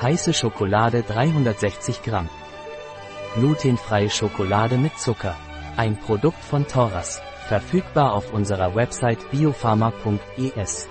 Heiße Schokolade 360 Gramm. Glutenfreie Schokolade mit Zucker. Ein Produkt von Thoras. Verfügbar auf unserer Website biopharma.es.